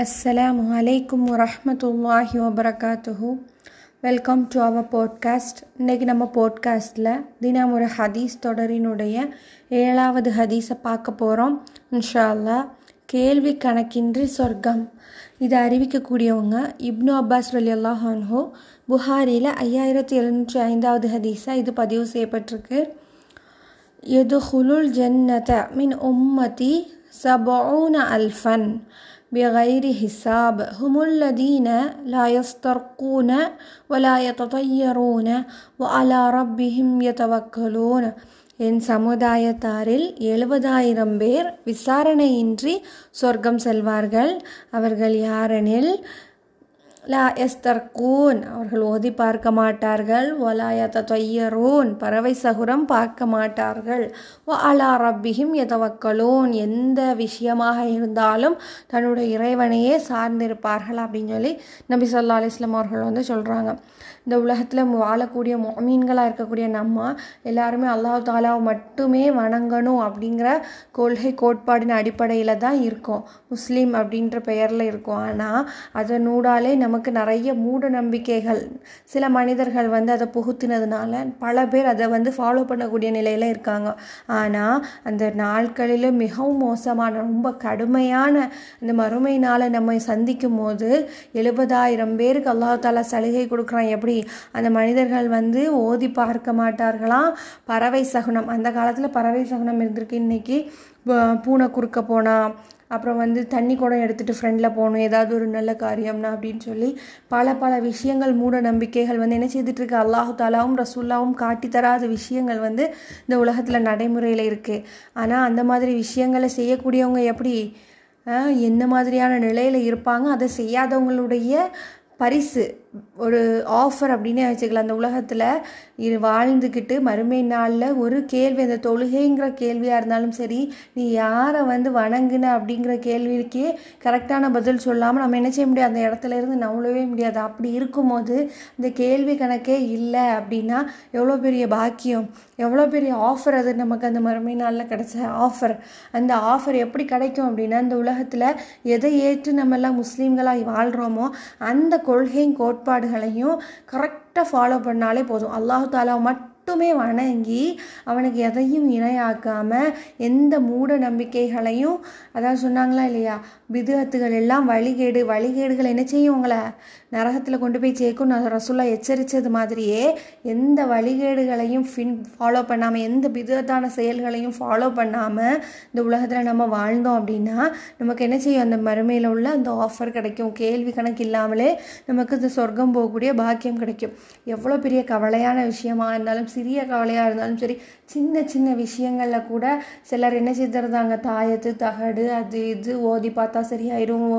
அஸ்ஸலாமு அலைக்கும் வரஹ்மத்துல்லாஹி வபரகாத்துஹு வெல்கம் டு அவர் போட்காஸ்ட் இன்றைக்கி நம்ம போட்காஸ்ட்டில் தினம் ஒரு ஹதீஸ் தொடரினுடைய ஏழாவது ஹதீஸை பார்க்க போகிறோம் இன்ஷா அல்லாஹ் கேள்வி கணக்கின்றி சொர்க்கம். இதை அறிவிக்கக்கூடியவங்க இப்னு அப்பாஸ் அலி அல்லாஹான்ஹோ புகாரியில் ஐயாயிரத்தி எழுநூற்றி ஐந்தாவது ஹதீஸாக இது பதிவு செய்யப்பட்டிருக்கு. எது ஹுலுல் ஜன்னத மின் உம்மதி சபோன அல்ஃபன். بغير حساب هم الذين لا يسترقون ولا يتطيرون وعلى ربهم يتوكلون என் சமுதாயத்தாரில் எழுபதாயிரம் பேர் விசாரணையின்றி சொர்க்கம் செல்வார்கள் அவர்கள் யாரெனில் லா எஸ்தர்கூன் அவர்கள் ஓதி பார்க்க மாட்டார்கள். ஒலாயத தொய்யரூன் பறவை சகுரம் பார்க்க மாட்டார்கள். ஓ அலா ரப்பியும் எதவக்கலூன் எந்த விஷயமாக இருந்தாலும் தன்னுடைய இறைவனையே சார்ந்திருப்பார்கள் அப்படின்னு சொல்லி நபி சொல்லா அலிஸ்லாம் அவர்கள் வந்து சொல்கிறாங்க இந்த உலகத்தில் வாழக்கூடிய மீன்களாக இருக்கக்கூடிய நம்ம எல்லாருமே அல்லாஹ் தாலாவை மட்டுமே வணங்கணும் அப்படிங்கிற கொள்கை கோட்பாடின் அடிப்படையில் தான் இருக்கும். முஸ்லீம் அப்படின்ற பெயரில் இருக்கும். ஆனால் அதனூடாலே நமக்கு நிறைய மூட நம்பிக்கைகள் சில மனிதர்கள் வந்து அதை புகுத்தினதுனால பல பேர் அதை வந்து ஃபாலோ பண்ணக்கூடிய நிலையில் இருக்காங்க. ஆனால் அந்த நாட்களில் மிகவும் மோசமான ரொம்ப கடுமையான இந்த மறுமை நாளை நம்ம சந்திக்கும் போது எழுபதாயிரம் பேருக்கு அல்லாஹாலா சலுகை கொடுக்குறான். எப்படி? அந்த மனிதர்கள் வந்து ஓதி பார்க்க மாட்டார்களாம் பறவை சகுனம். அந்த காலத்தில் பறவை சகுனம் இருந்திருக்கு. இன்னைக்கு பூனை குறுக்க போனால் அப்புறம் வந்து தண்ணி குடம் எடுத்துகிட்டு ஃப்ரெண்டில் போகணும் ஏதாவது ஒரு நல்ல காரியம்னா அப்படின்னு சொல்லி பல பல விஷயங்கள் மூட நம்பிக்கைகள் வந்து என்ன செய்துட்ருக்கு அல்லாஹு தாலாவும் ரசூல்லாவும் காட்டி தராத விஷயங்கள் வந்து இந்த உலகத்தில் நடைமுறையில் இருக்குது ஆனால் அந்த மாதிரி விஷயங்களை செய்யக்கூடியவங்க எப்படி? என்ன மாதிரியான நிலையில் இருப்பாங்க? அதை செய்யாதவங்களுடைய பரிசு. ஒரு ஆஃபர் அப்படின்னே வச்சுக்கலாம். அந்த உலகத்தில் இது வாழ்ந்துக்கிட்டு மறுமை நாளில் ஒரு கேள்வி அந்த தொழுகைங்கிற கேள்வியாக இருந்தாலும் சரி நீ யாரை வந்து வணங்குன அப்படிங்கிற கேள்விக்கே கரெக்டான பதில் சொல்லாமல் நம்ம என்ன செய்ய முடியாது? அந்த இடத்துல இருந்து நவளவே முடியாது. அப்படி இருக்கும்போது இந்த கேள்வி கணக்கே இல்லை அப்படின்னா எவ்வளோ பெரிய பாக்கியம்? எவ்வளோ பெரிய ஆஃபர் அது நமக்கு அந்த மறுமை நாளில் கிடைச்ச ஆஃபர் அந்த ஆஃபர் எப்படி கிடைக்கும் அப்படின்னா இந்த உலகத்தில் எதை ஏற்று நம்மெல்லாம் முஸ்லீம்களாக வாழ்கிறோமோ அந்த கொள்கையும் கோட் கோட்பாடுகளையும் கரெக்டாக ஃபாலோ பண்ணாலே போதும். அல்லாஹு தாலா மட்டும் மட்டுமே வணங்கி அவனுக்கு எதையும் இணையாக்காமல் எந்த மூட நம்பிக்கைகளையும் அதான் சொன்னாங்களா இல்லையா? விதுகத்துகள் எல்லாம் வழிகேடு வழிகேடுகள் என்ன செய்யும் உங்களை? நரகத்தில் கொண்டு போய் சேர்க்கும். நான் ரசுல்லா எச்சரித்தது மாதிரியே எந்த வழிகேடுகளையும் ஃபின் ஃபாலோ பண்ணாமல் எந்த விதத்தான செயல்களையும் ஃபாலோ பண்ணாமல் இந்த உலகத்தில் நம்ம வாழ்ந்தோம் அப்படின்னா நமக்கு என்ன செய்யும்? அந்த மறுமையில் உள்ள அந்த ஆஃபர் கிடைக்கும். கேள்வி கணக்கு இல்லாமலே நமக்கு இந்த சொர்க்கம் போகக்கூடிய பாக்கியம் கிடைக்கும். எவ்வளோ பெரிய கவலையான விஷயமா இருந்தாலும் சிறிய கவலையாக இருந்தாலும் சரி சின்ன சின்ன விஷயங்களில் கூட சிலர் என்ன செய்திருந்தாங்க? தாயத்து தகடு அது இது ஓதி பார்த்தா சரியாயிரும்.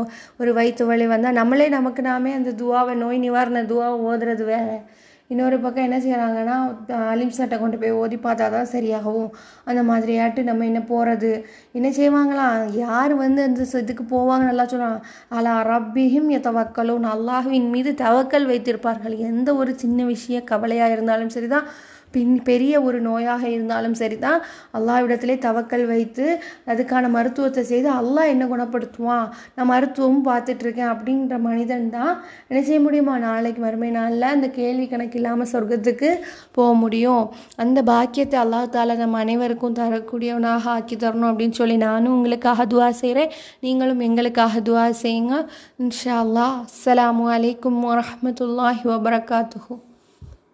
ஒரு வயிற்று வலி வந்தால் நம்மளே நமக்கு நாமே அந்த துவாவை நோய் நிவாரண துவாவை ஓதுறது வேற. இன்னொரு பக்கம் என்ன செய்கிறாங்கன்னா அலிம் சட்டை கொண்டு போய் ஓதி பார்த்தா தான் சரியாகும் அந்த மாதிரியாட்டு நம்ம என்ன போகிறது என்ன செய்வாங்களாம் யார் வந்து அந்த இதுக்கு போவாங்க நல்லா சொல்கிறாங்க அலா ரப்பியும் எத்தவக்கலும் அல்லாஹுவின் மீது தவக்கல் வைத்திருப்பார்கள். எந்த ஒரு சின்ன விஷய கவலையாக இருந்தாலும் சரி தான் பின் பெரிய ஒரு நோயாக இருந்தாலும் சரி தான் அல்லாவிடத்திலே தவக்கல் வைத்து அதுக்கான மருத்துவத்தை செய்து அல்லாஹ் என்ன குணப்படுத்துவான்? நான் மருத்துவமும் பார்த்துட்ருக்கேன் அப்படின்ற மனிதன் தான் என்ன செய்ய முடியுமா? நாளைக்கு மறுமை நாளில் அந்த கேள்வி கணக்கு இல்லாமல் சொர்க்கத்துக்கு போக முடியும். அந்த பாக்கியத்தை அல்லாஹ் தாலா நம்ம அனைவருக்கும் தரக்கூடியவனாக ஆக்கி தரணும் அப்படின்னு சொல்லி நானும் உங்களுக்காக துவா செய்கிறேன் நீங்களும் எங்களுக்காக துவா செய்யுங்க. இன்ஷா அல்லா அஸ்லாம் வலைக்கம் வரமத்துல்லாஹி வபரகாத்துஹூ.